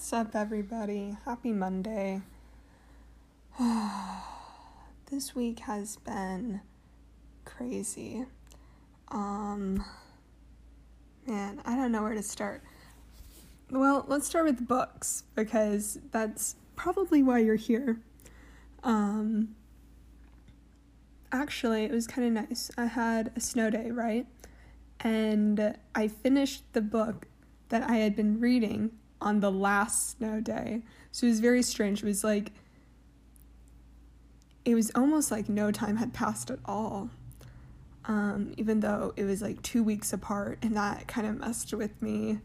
What's up, everybody? Happy Monday. this week has been crazy. Um, man, I don't know where to start. Well, let's start with books because that's probably why you're here. Um, actually, it was kind of nice. I had a snow day, right? And I finished the book that I had been reading on the last snow day. So it was very strange. It was like, it was almost like no time had passed at all. Um, even though it was like two weeks apart, and that kind of messed with me.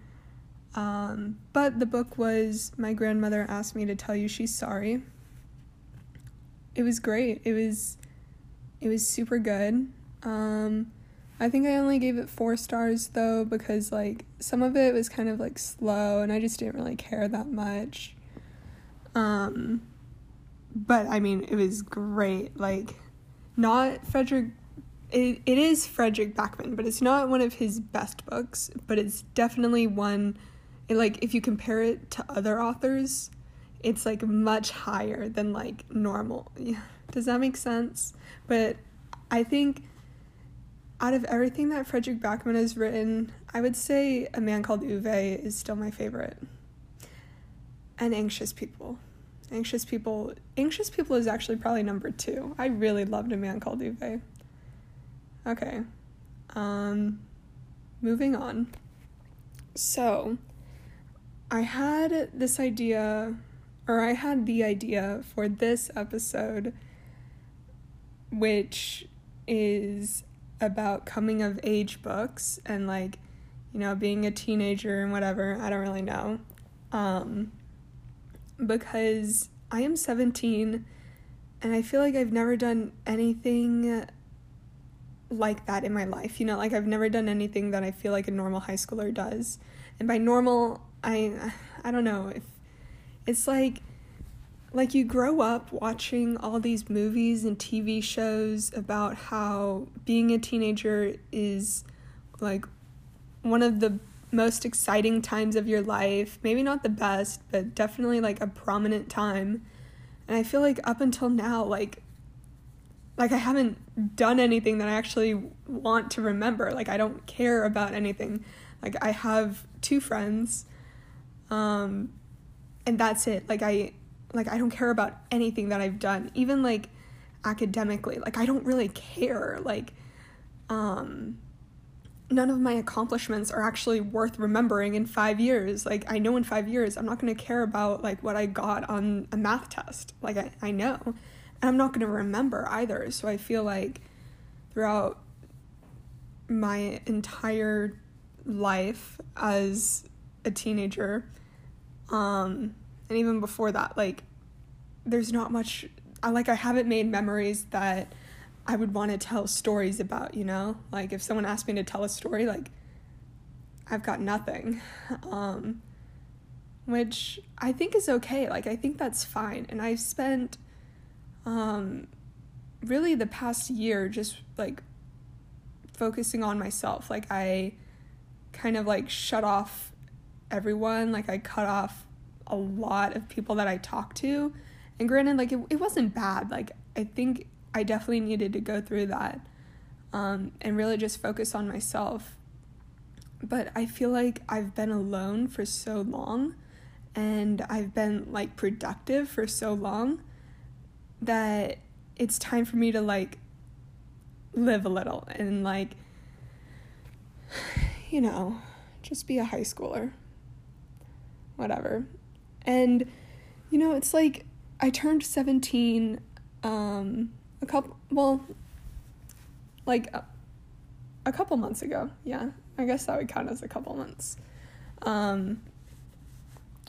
Um, but the book was My Grandmother Asked Me to Tell You She's Sorry. It was great. It was it was super good. Um, I think I only gave it four stars though because like some of it was kind of like slow and I just didn't really care that much. Um but I mean it was great. Like not Fredrik, it, it is Fredrik Backman, but it's not one of his best books, but it's definitely one it, like if you compare it to other authors, it's like much higher than like normal. Does that make sense? But I think out of everything that Fredrik Backman has written, I would say A Man Called Ove is still my favorite. And Anxious People. Anxious People Anxious People is actually probably number two. I really loved A Man Called Ove. Okay. Um moving on. So I had this idea or I had the idea for this episode which is about coming of age books and like you know being a teenager and whatever i don't really know. Um because i am 17 and i feel like i've never done anything like that in my life you know like i've never done anything that i feel like a normal high schooler does. And by normal i i don't know if it's like like you grow up watching all these movies and TV shows about how being a teenager is like one of the most exciting times of your life. Maybe not the best, but definitely like a prominent time. And I feel like up until now like like I haven't done anything that I actually want to remember. Like I don't care about anything. Like I have two friends um and that's it. Like I like I don't care about anything that I've done, even like academically. Like I don't really care. Like um none of my accomplishments are actually worth remembering in 5 years. Like I know in 5 years I'm not going to care about like what I got on a math test. Like I I know. And I'm not going to remember either. So I feel like throughout my entire life as a teenager um and even before that like there's not much I like I haven't made memories that I would want to tell stories about, you know? Like if someone asked me to tell a story, like I've got nothing. Um which I think is okay. Like I think that's fine. And I've spent um really the past year just like focusing on myself. Like I kind of like shut off everyone, like I cut off a lot of people that I talk to. And granted, like it, it wasn't bad. Like I think I definitely needed to go through that um, and really just focus on myself. But I feel like I've been alone for so long and I've been like productive for so long that it's time for me to like live a little and like you know just be a high schooler whatever and, you know, it's like I turned 17 um, a couple, well, like a, a couple months ago. Yeah, I guess that would count as a couple months. Um,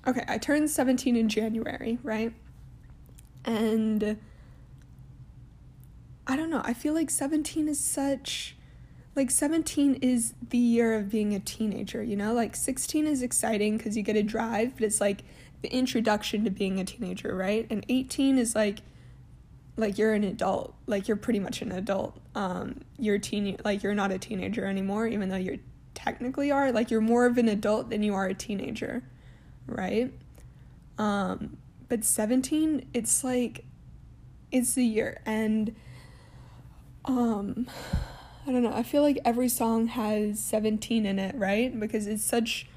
okay, I turned 17 in January, right? And I don't know, I feel like 17 is such like 17 is the year of being a teenager, you know? Like 16 is exciting cuz you get to drive, but it's like the introduction to being a teenager, right? And 18 is like like you're an adult, like you're pretty much an adult. Um you're teen like you're not a teenager anymore even though you technically are, like you're more of an adult than you are a teenager, right? Um, but 17, it's like, it's the year. And, um, I don't know, I feel like every song has 17 in it, right? Because it's such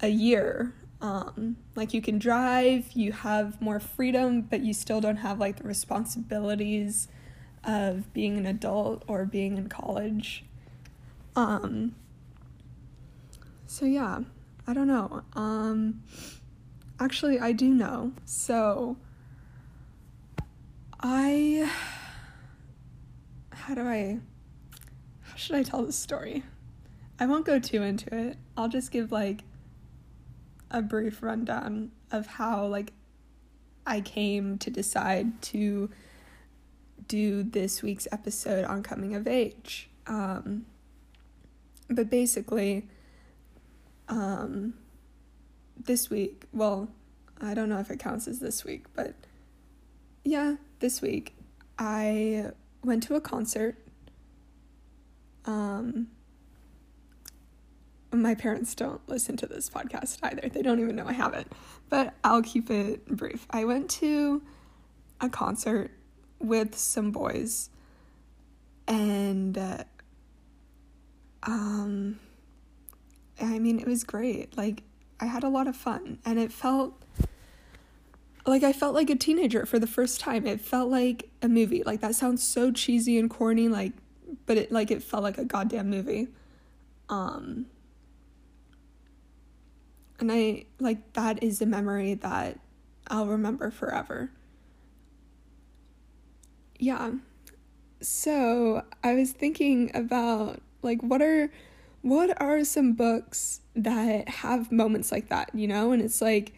a year. Um, like you can drive, you have more freedom, but you still don't have like the responsibilities of being an adult or being in college. Um, so yeah, I don't know. Um, actually, I do know. So I, how do I, how should I tell this story? I won't go too into it. I'll just give like a brief rundown of how like I came to decide to do this week's episode on coming of age. Um, but basically, um, this week, well, I don't know if it counts as this week, but yeah, this week, I went to a concert. Um, my parents don't listen to this podcast either. They don't even know I have it. But I'll keep it brief. I went to a concert with some boys and uh, um I mean it was great. Like I had a lot of fun and it felt like I felt like a teenager for the first time. It felt like a movie. Like that sounds so cheesy and corny like but it like it felt like a goddamn movie. Um and I like that is a memory that I'll remember forever. Yeah. So, I was thinking about like what are what are some books that have moments like that, you know? And it's like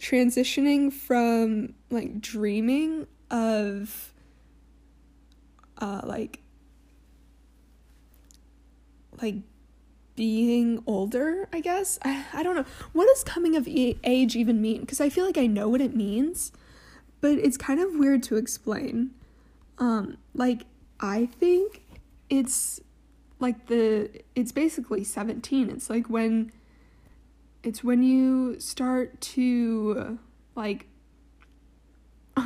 transitioning from like dreaming of uh like like being older, I guess. I, I don't know. What does coming of age even mean? Because I feel like I know what it means, but it's kind of weird to explain. Um, like, I think it's like the, it's basically 17. It's like when, it's when you start to, like,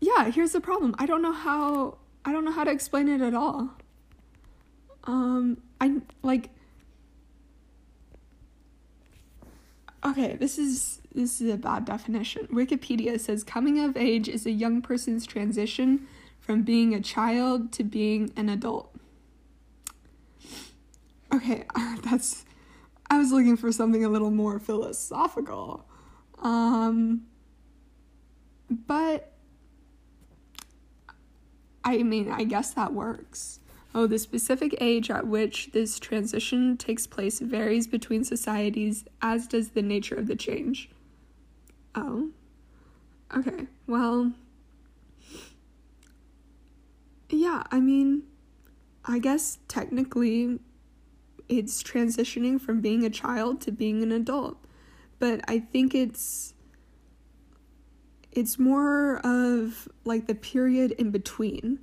yeah, here's the problem. I don't know how, I don't know how to explain it at all. Um, I like Okay, this is this is a bad definition. Wikipedia says coming of age is a young person's transition from being a child to being an adult. Okay, that's I was looking for something a little more philosophical. Um but I mean, I guess that works. Oh, the specific age at which this transition takes place varies between societies, as does the nature of the change. Oh. Okay, well. Yeah, I mean, I guess technically it's transitioning from being a child to being an adult. But I think it's it's more of like the period in between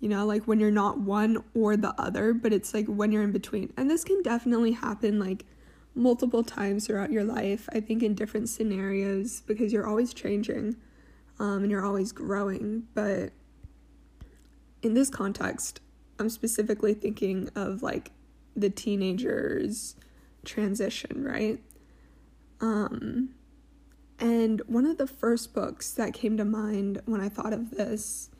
you know, like when you're not one or the other, but it's like when you're in between. And this can definitely happen like multiple times throughout your life, I think in different scenarios because you're always changing um, and you're always growing. But in this context, I'm specifically thinking of like the teenager's transition, right? Um, and one of the first books that came to mind when I thought of this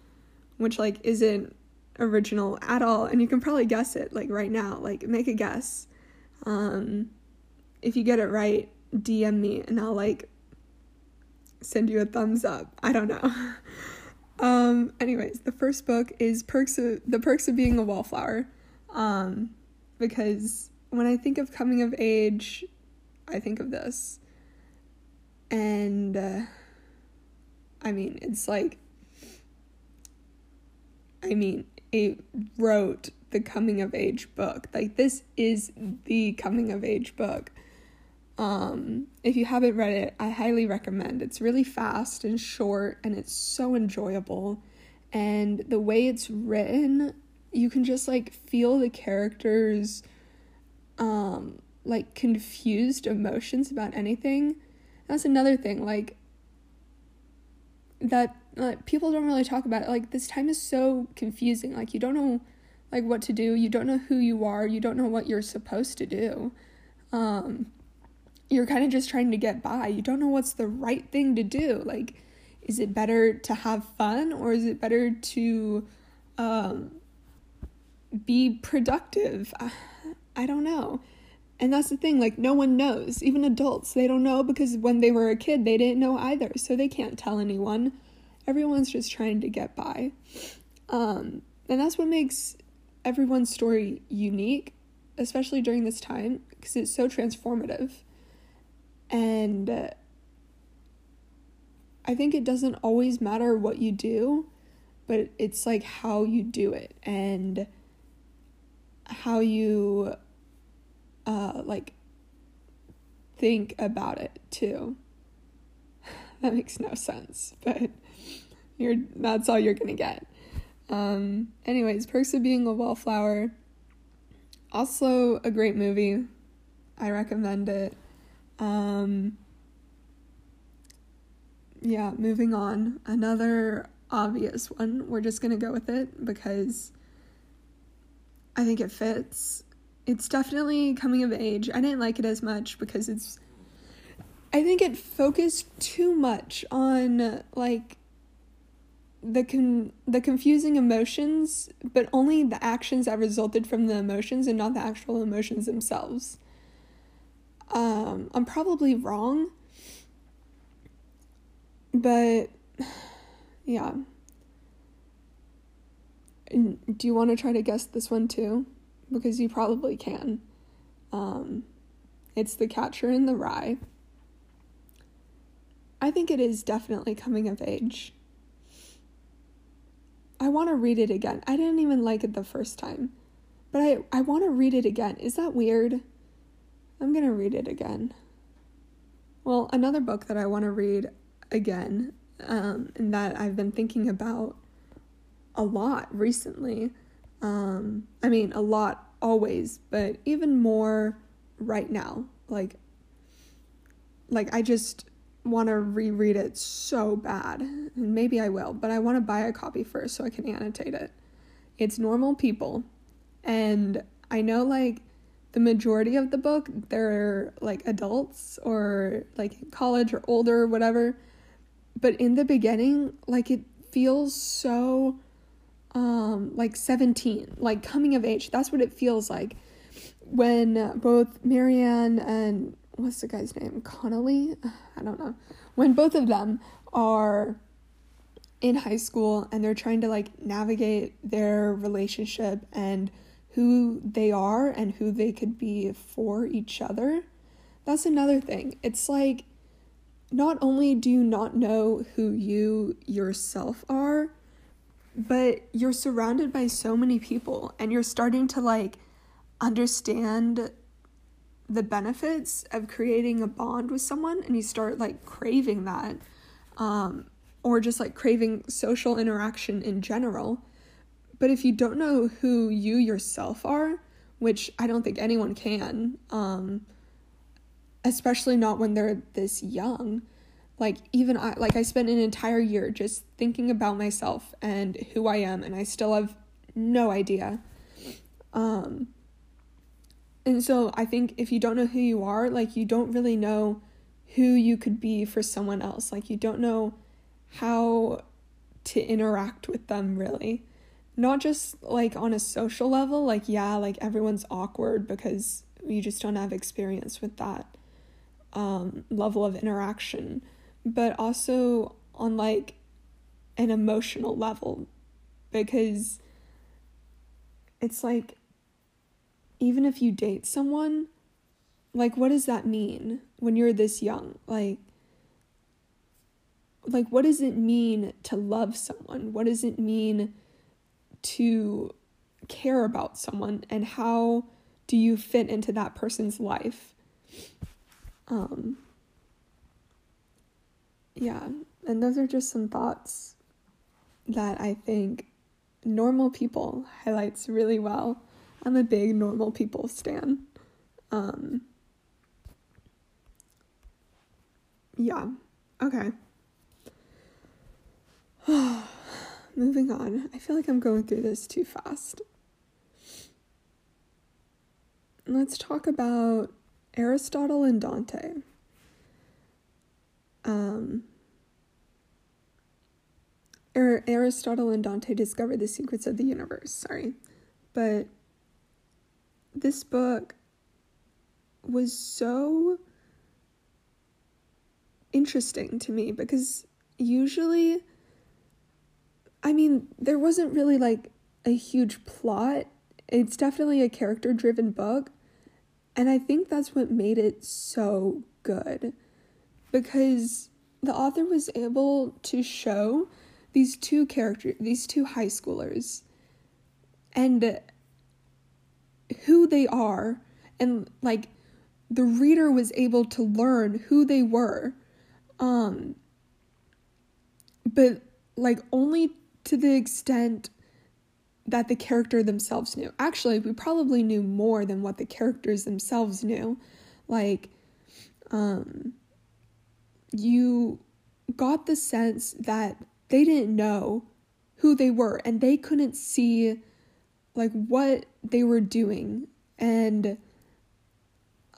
which like isn't original at all and you can probably guess it like right now like make a guess. Um if you get it right dm me and i'll like send you a thumbs up. I don't know. Um anyways the first book is perks of the perks of being a wallflower. Um because when i think of coming of age i think of this. And uh, i mean it's like I mean, it wrote the coming of age book. Like this is the coming of age book. Um, if you haven't read it, I highly recommend. It's really fast and short and it's so enjoyable. And the way it's written, you can just like feel the characters um like confused emotions about anything. That's another thing, like, that like, people don't really talk about it. Like, this time is so confusing. Like, you don't know, like, what to do. You don't know who you are. You don't know what you're supposed to do. Um, you're kind of just trying to get by. You don't know what's the right thing to do. Like, is it better to have fun or is it better to um, be productive? I, I don't know. And that's the thing, like, no one knows. Even adults, they don't know because when they were a kid, they didn't know either. So they can't tell anyone. Everyone's just trying to get by. Um, and that's what makes everyone's story unique, especially during this time, because it's so transformative. And uh, I think it doesn't always matter what you do, but it's like how you do it and how you uh, like think about it too. that makes no sense, but you're that's all you're gonna get. Um, anyways, Perks of Being a Wallflower. Also a great movie. I recommend it. Um, yeah, moving on. Another obvious one. We're just to go with it because I think it fits. It's definitely coming of age. I didn't like it as much because it's I think it focused too much on like the con- the confusing emotions, but only the actions that resulted from the emotions and not the actual emotions themselves. Um, I'm probably wrong, but yeah. Do you want to try to guess this one too? Because you probably can. Um, it's The Catcher in the Rye. I think it is definitely coming of age. I want to read it again. I didn't even like it the first time, but I, I want to read it again. Is that weird? I'm going to read it again. Well, another book that I want to read again um, and that I've been thinking about a lot recently. Um, I mean, a lot always, but even more right now. Like, like I just want to reread it so bad, and maybe I will, but I want to buy a copy first so I can annotate it. It's normal people, and I know like the majority of the book they're like adults or like college or older or whatever. But in the beginning like it feels so um like 17 like coming of age. That's what it feels like. When both marianne and what's the guy's name? Connolly? I don't know. When both of them are in high school and they're trying to like navigate their relationship and who they are and who they could be for each other that's another thing. It's like not only do you not know who you yourself are, but you're surrounded by so many people and you're starting to like understand the benefits of creating a bond with someone and you start like craving that um, or just like craving social interaction in general. But if you don't know who you yourself are, which I don't think anyone can, um, especially not when they're this young like even I like I spent an entire year just thinking about myself and who I am and I still have no idea. Um and so I think if you don't know who you are, like you don't really know who you could be for someone else. Like you don't know how to interact with them really. Not just like on a social level, like yeah, like everyone's awkward because you just don't have experience with that um, level of interaction, but also on like an emotional level because it's like even if you date someone, like what does that mean when you're this young? Like like what does it mean to love someone? What does it mean to care about someone and how do you fit into that person's life? Um, yeah, and those are just some thoughts that I think normal people highlights really well. I'm a big normal people stan. Um, yeah. Okay. Moving on. I feel like I'm going through this too fast. Let's talk about Aristotle and Dante. Um, Aristotle and Dante discovered the secrets of the universe. Sorry. But this book was so interesting to me because usually, I mean, there wasn't really like a huge plot. It's definitely a character driven book. And I think that's what made it so good because the author was able to show these two characters, these two high schoolers, and who they are, and like the reader was able to learn who they were. Um, but like only to the extent that the character themselves knew. Actually, we probably knew more than what the characters themselves knew. Like, um, you got the sense that they didn't know who they were and they couldn't see like what they were doing and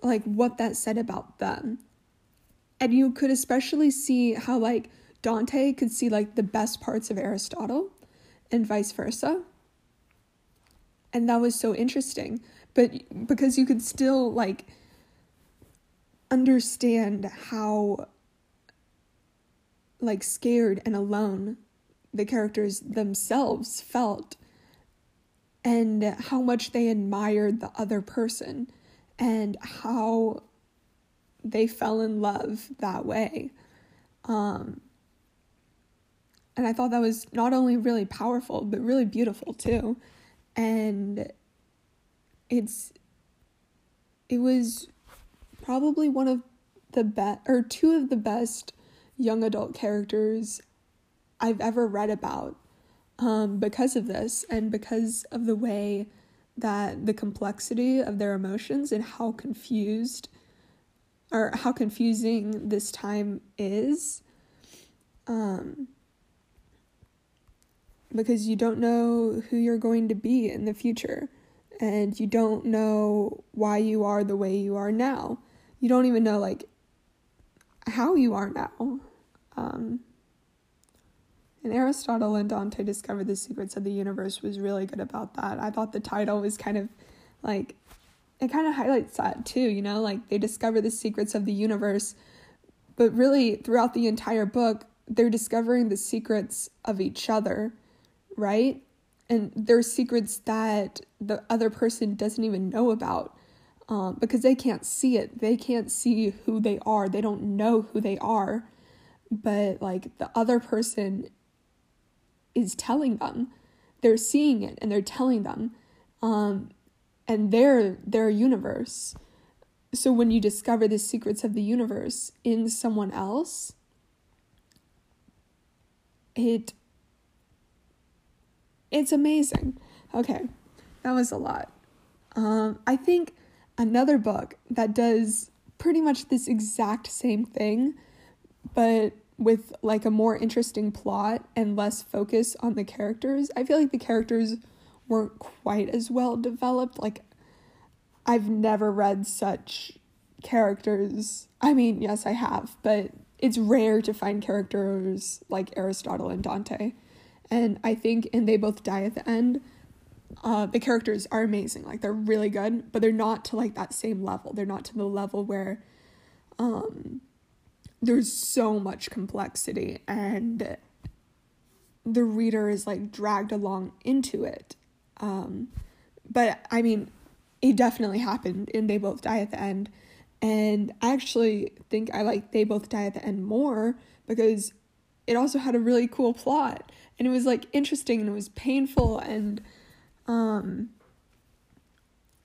like what that said about them. And you could especially see how like Dante could see like the best parts of Aristotle and vice versa. And that was so interesting. But because you could still like understand how like scared and alone the characters themselves felt and how much they admired the other person and how they fell in love that way. Um, and I thought that was not only really powerful, but really beautiful too. And it's, it was probably one of the best, or two of the best young adult characters I've ever read about um, because of this and because of the way that the complexity of their emotions and how confused or how confusing this time is. Um, because you don't know who you're going to be in the future and you don't know why you are the way you are now. You don't even know like how you are now. Um, and Aristotle and Dante discovered the secrets of the universe was really good about that. I thought the title was kind of like it kind of highlights that too, you know, like they discover the secrets of the universe, but really throughout the entire book, they're discovering the secrets of each other, right? And they're secrets that the other person doesn't even know about um, because they can't see it. They can't see who they are. They don't know who they are but like the other person is telling them. They're seeing it and they're telling them um and they're their universe. So when you discover the secrets of the universe in someone else it it's amazing. Okay that was a lot. Um i think another book that does pretty much this exact same thing but with like a more interesting plot and less focus on the characters. I feel like the characters weren't quite as well developed. Like I've never read such characters. I mean, yes, I have, but it's rare to find characters like Aristotle and Dante. And I think and they both die at the end. Uh, the characters are amazing. Like they're really good, but they're not to like that same level. They're not to the level where um there's so much complexity and the reader is like dragged along into it. Um, but I mean, it definitely happened and they both die at the end. And I actually think I like They Both Die at the End more because it also had a really cool plot and it was like interesting and it was painful and um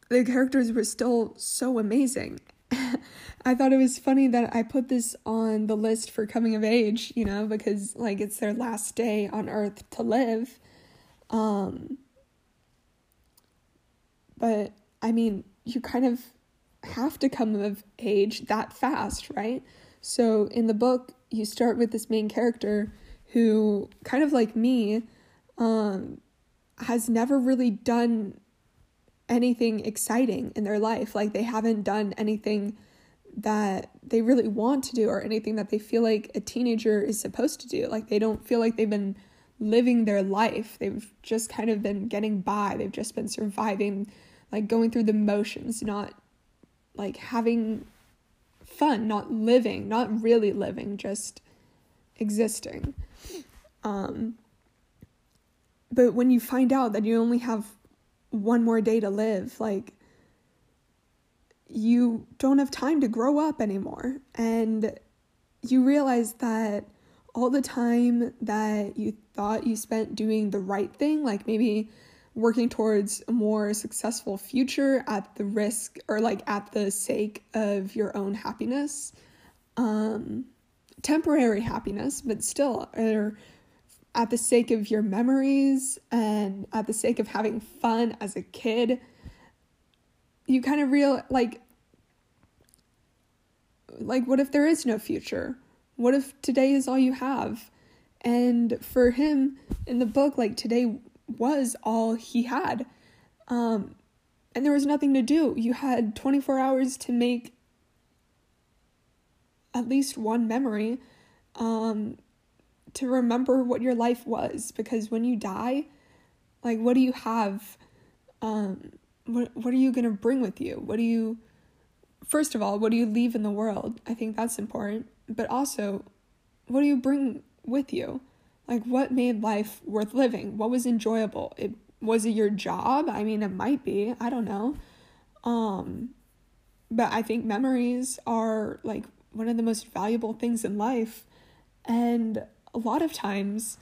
the characters were still so amazing I thought it was funny that I put this on the list for coming of age, you know, because like it's their last day on earth to live. Um but I mean, you kind of have to come of age that fast, right? So in the book, you start with this main character who, kind of like me, um, has never really done anything exciting in their life. Like they haven't done anything that they really want to do or anything that they feel like a teenager is supposed to do. Like they don't feel like they've been living their life. They've just kind of been getting by. They've just been surviving, like going through the motions, not like having fun, not living, not really living, just existing. Um, but when you find out that you only have one more day to live, like you don't have time to grow up anymore. And you realize that all the time that you thought you spent doing the right thing, like maybe working towards a more successful future at the risk or like at the sake of your own happiness, um, temporary happiness, but still, or at the sake of your memories and at the sake of having fun as a kid, you kind of real like like what if there is no future? What if today is all you have? And for him in the book, like today was all he had. Um, and there was nothing to do. You had 24 hours to make at least one memory um, to remember what your life was. Because when you die, like, what do you have? Um, what, what are you going to bring with you? What do you first of all, what do you leave in the world? I think that's important. But also, what do you bring with you? Like, what made life worth living? What was enjoyable? It was it your job? I mean, it might be. I don't know. Um, but I think memories are like one of the most valuable things in life, and a lot of times,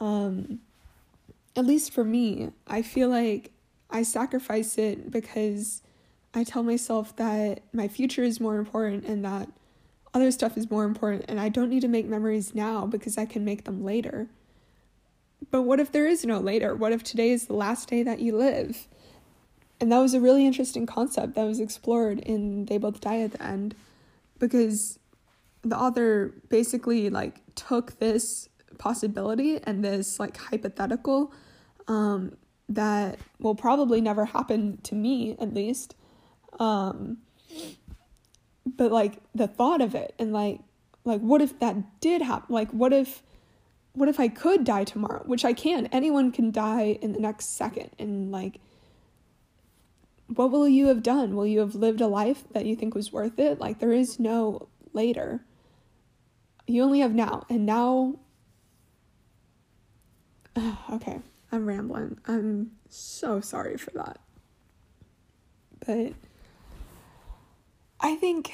um, at least for me, I feel like I sacrifice it because I tell myself that my future is more important and that other stuff is more important and I don't need to make memories now because I can make them later. But what if there is no later? What if today is the last day that you live? And that was a really interesting concept that was explored in They Both Die at the End because the author basically like took this possibility and this like hypothetical um, that will probably never happen to me at least um, but like the thought of it and like like what if that did happen? Like what if what if I could die tomorrow? Which I can. Anyone can die in the next second and like what will you have done? Will you have lived a life that you think was worth it? Like there is no later. You only have now. And now okay, I'm rambling. I'm so sorry for that. But I think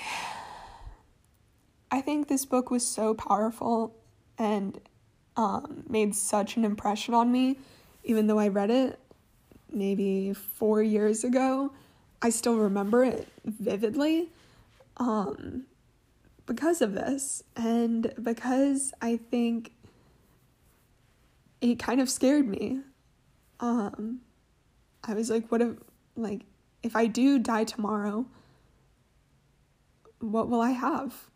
I think this book was so powerful and um, made such an impression on me, even though I read it maybe four years ago. I still remember it vividly um, because of this, and because I think it kind of scared me. Um, I was like, what if, like, if I do die tomorrow? What will I have?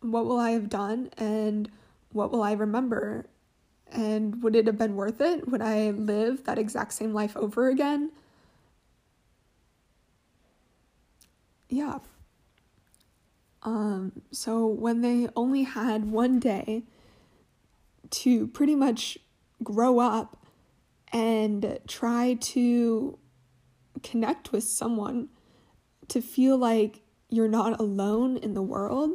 What will I have done? And what will I remember? And would it have been worth it? Would I live that exact same life over again? Yeah. Um, so when they only had one day to pretty much grow up and try to connect with someone, to feel like you're not alone in the world.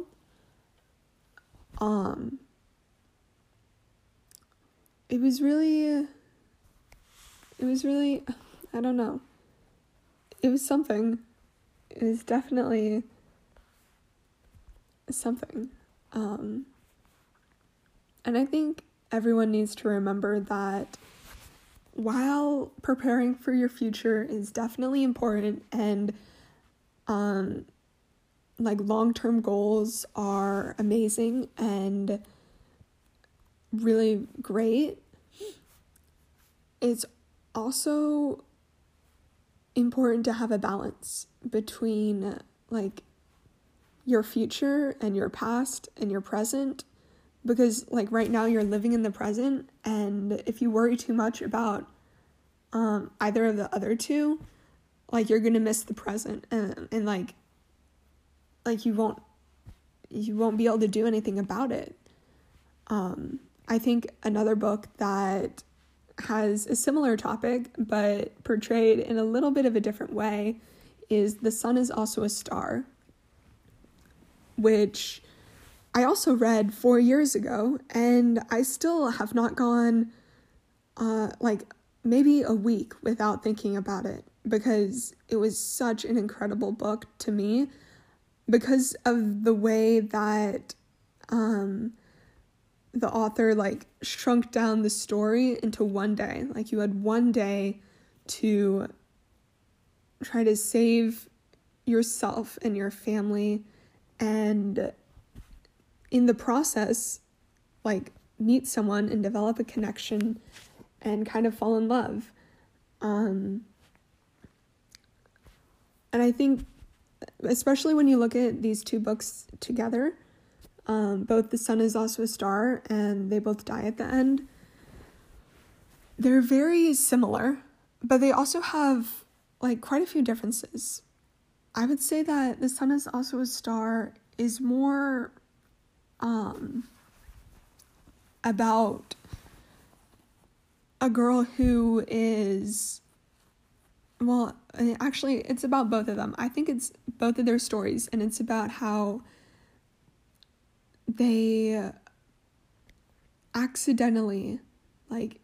Um it was really it was really I don't know. It was something. It was definitely something. Um and I think everyone needs to remember that while preparing for your future is definitely important and um like long term goals are amazing and really great. It's also important to have a balance between like your future and your past and your present because like right now you're living in the present and if you worry too much about um either of the other two like you're gonna miss the present and, and like like you won't you won't be able to do anything about it. Um i think another book that has a similar topic but portrayed in a little bit of a different way is the sun is also a star which I also read four years ago, and I still have not gone uh, like maybe a week without thinking about it because it was such an incredible book to me because of the way that um, the author like shrunk down the story into one day. Like you had one day to try to save yourself and your family and in the process like meet someone and develop a connection and kind of fall in love um and i think especially when you look at these two books together um, both the sun is also a star and they both die at the end they're very similar but they also have like quite a few differences. I would say that The Sun is also a star is more um about a girl who is well actually it's about both of them. I think it's both of their stories and it's about how they accidentally like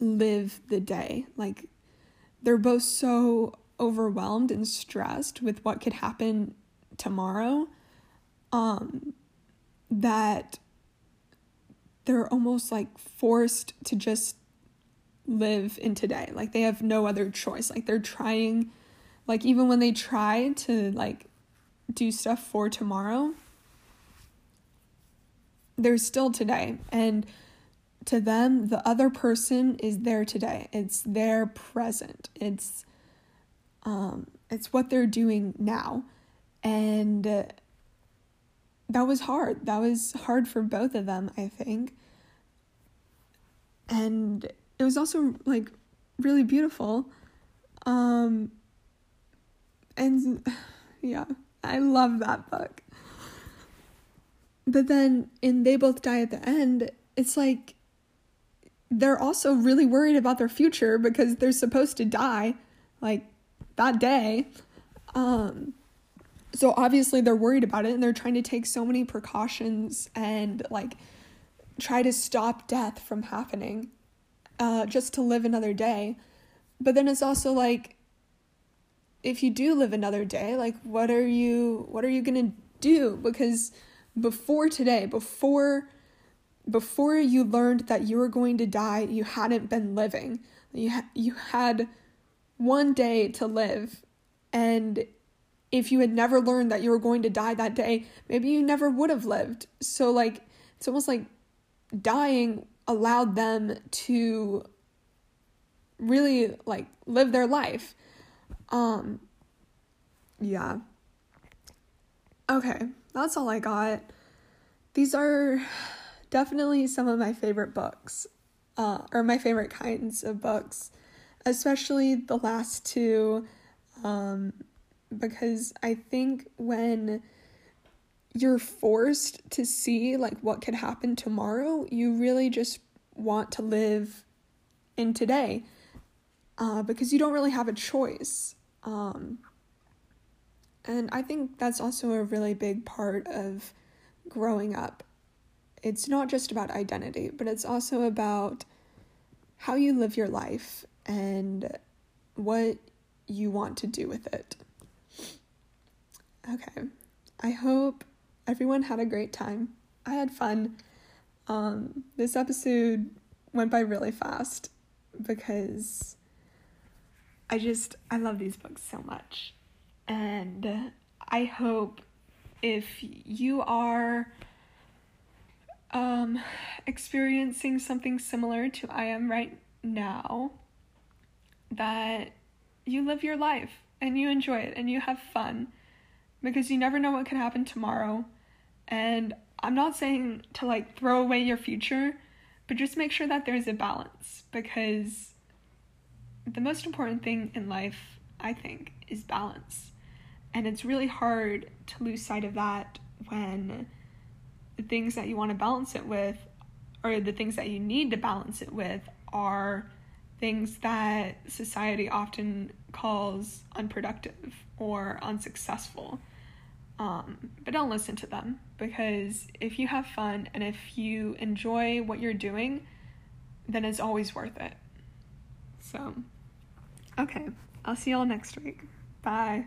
live the day. Like they're both so overwhelmed and stressed with what could happen tomorrow um that they're almost like forced to just live in today like they have no other choice like they're trying like even when they try to like do stuff for tomorrow they're still today and to them the other person is there today it's their present it's um, it's what they're doing now. And uh, that was hard. That was hard for both of them, I think. And it was also like really beautiful. Um, and yeah, I love that book. But then in They Both Die at the End, it's like they're also really worried about their future because they're supposed to die. Like, that day. Um, so obviously they're worried about it and they're trying to take so many precautions and like try to stop death from happening uh, just to live another day. But then it's also like if you do live another day, like what are you what are you to do because before today, before before you learned that you were going to die, you hadn't been living. You ha- you had one day to live. And if you had never learned that you were going to die that day, maybe you never would have lived. So, like, it's almost like dying allowed them to really like live their life. Um yeah. Okay, that's all I got. These are definitely some of my favorite books. Uh or my favorite kinds of books especially the last two, um, because I think when you're forced to see like what could happen tomorrow, you really just want to live in today uh, because you don't really have a choice. Um, and I think that's also a really big part of growing up. It's not just about identity, but it's also about how you live your life and what you want to do with it. Okay. I hope everyone had a great time. I had fun. Um, this episode went by really fast because I just I love these books so much. And I hope if you are um experiencing something similar to I am right now, that you live your life and you enjoy it and you have fun because you never know what could happen tomorrow. And I'm not saying to like throw away your future, but just make sure that there's a balance because the most important thing in life, I think, is balance. And it's really hard to lose sight of that when the things that you want to balance it with, or the things that you need to balance it with, are things that society often calls unproductive or unsuccessful. Um, but don't listen to them because if you have fun and if you enjoy what you're doing, then it's always worth it. So, okay, I'll see y'all next week. Bye.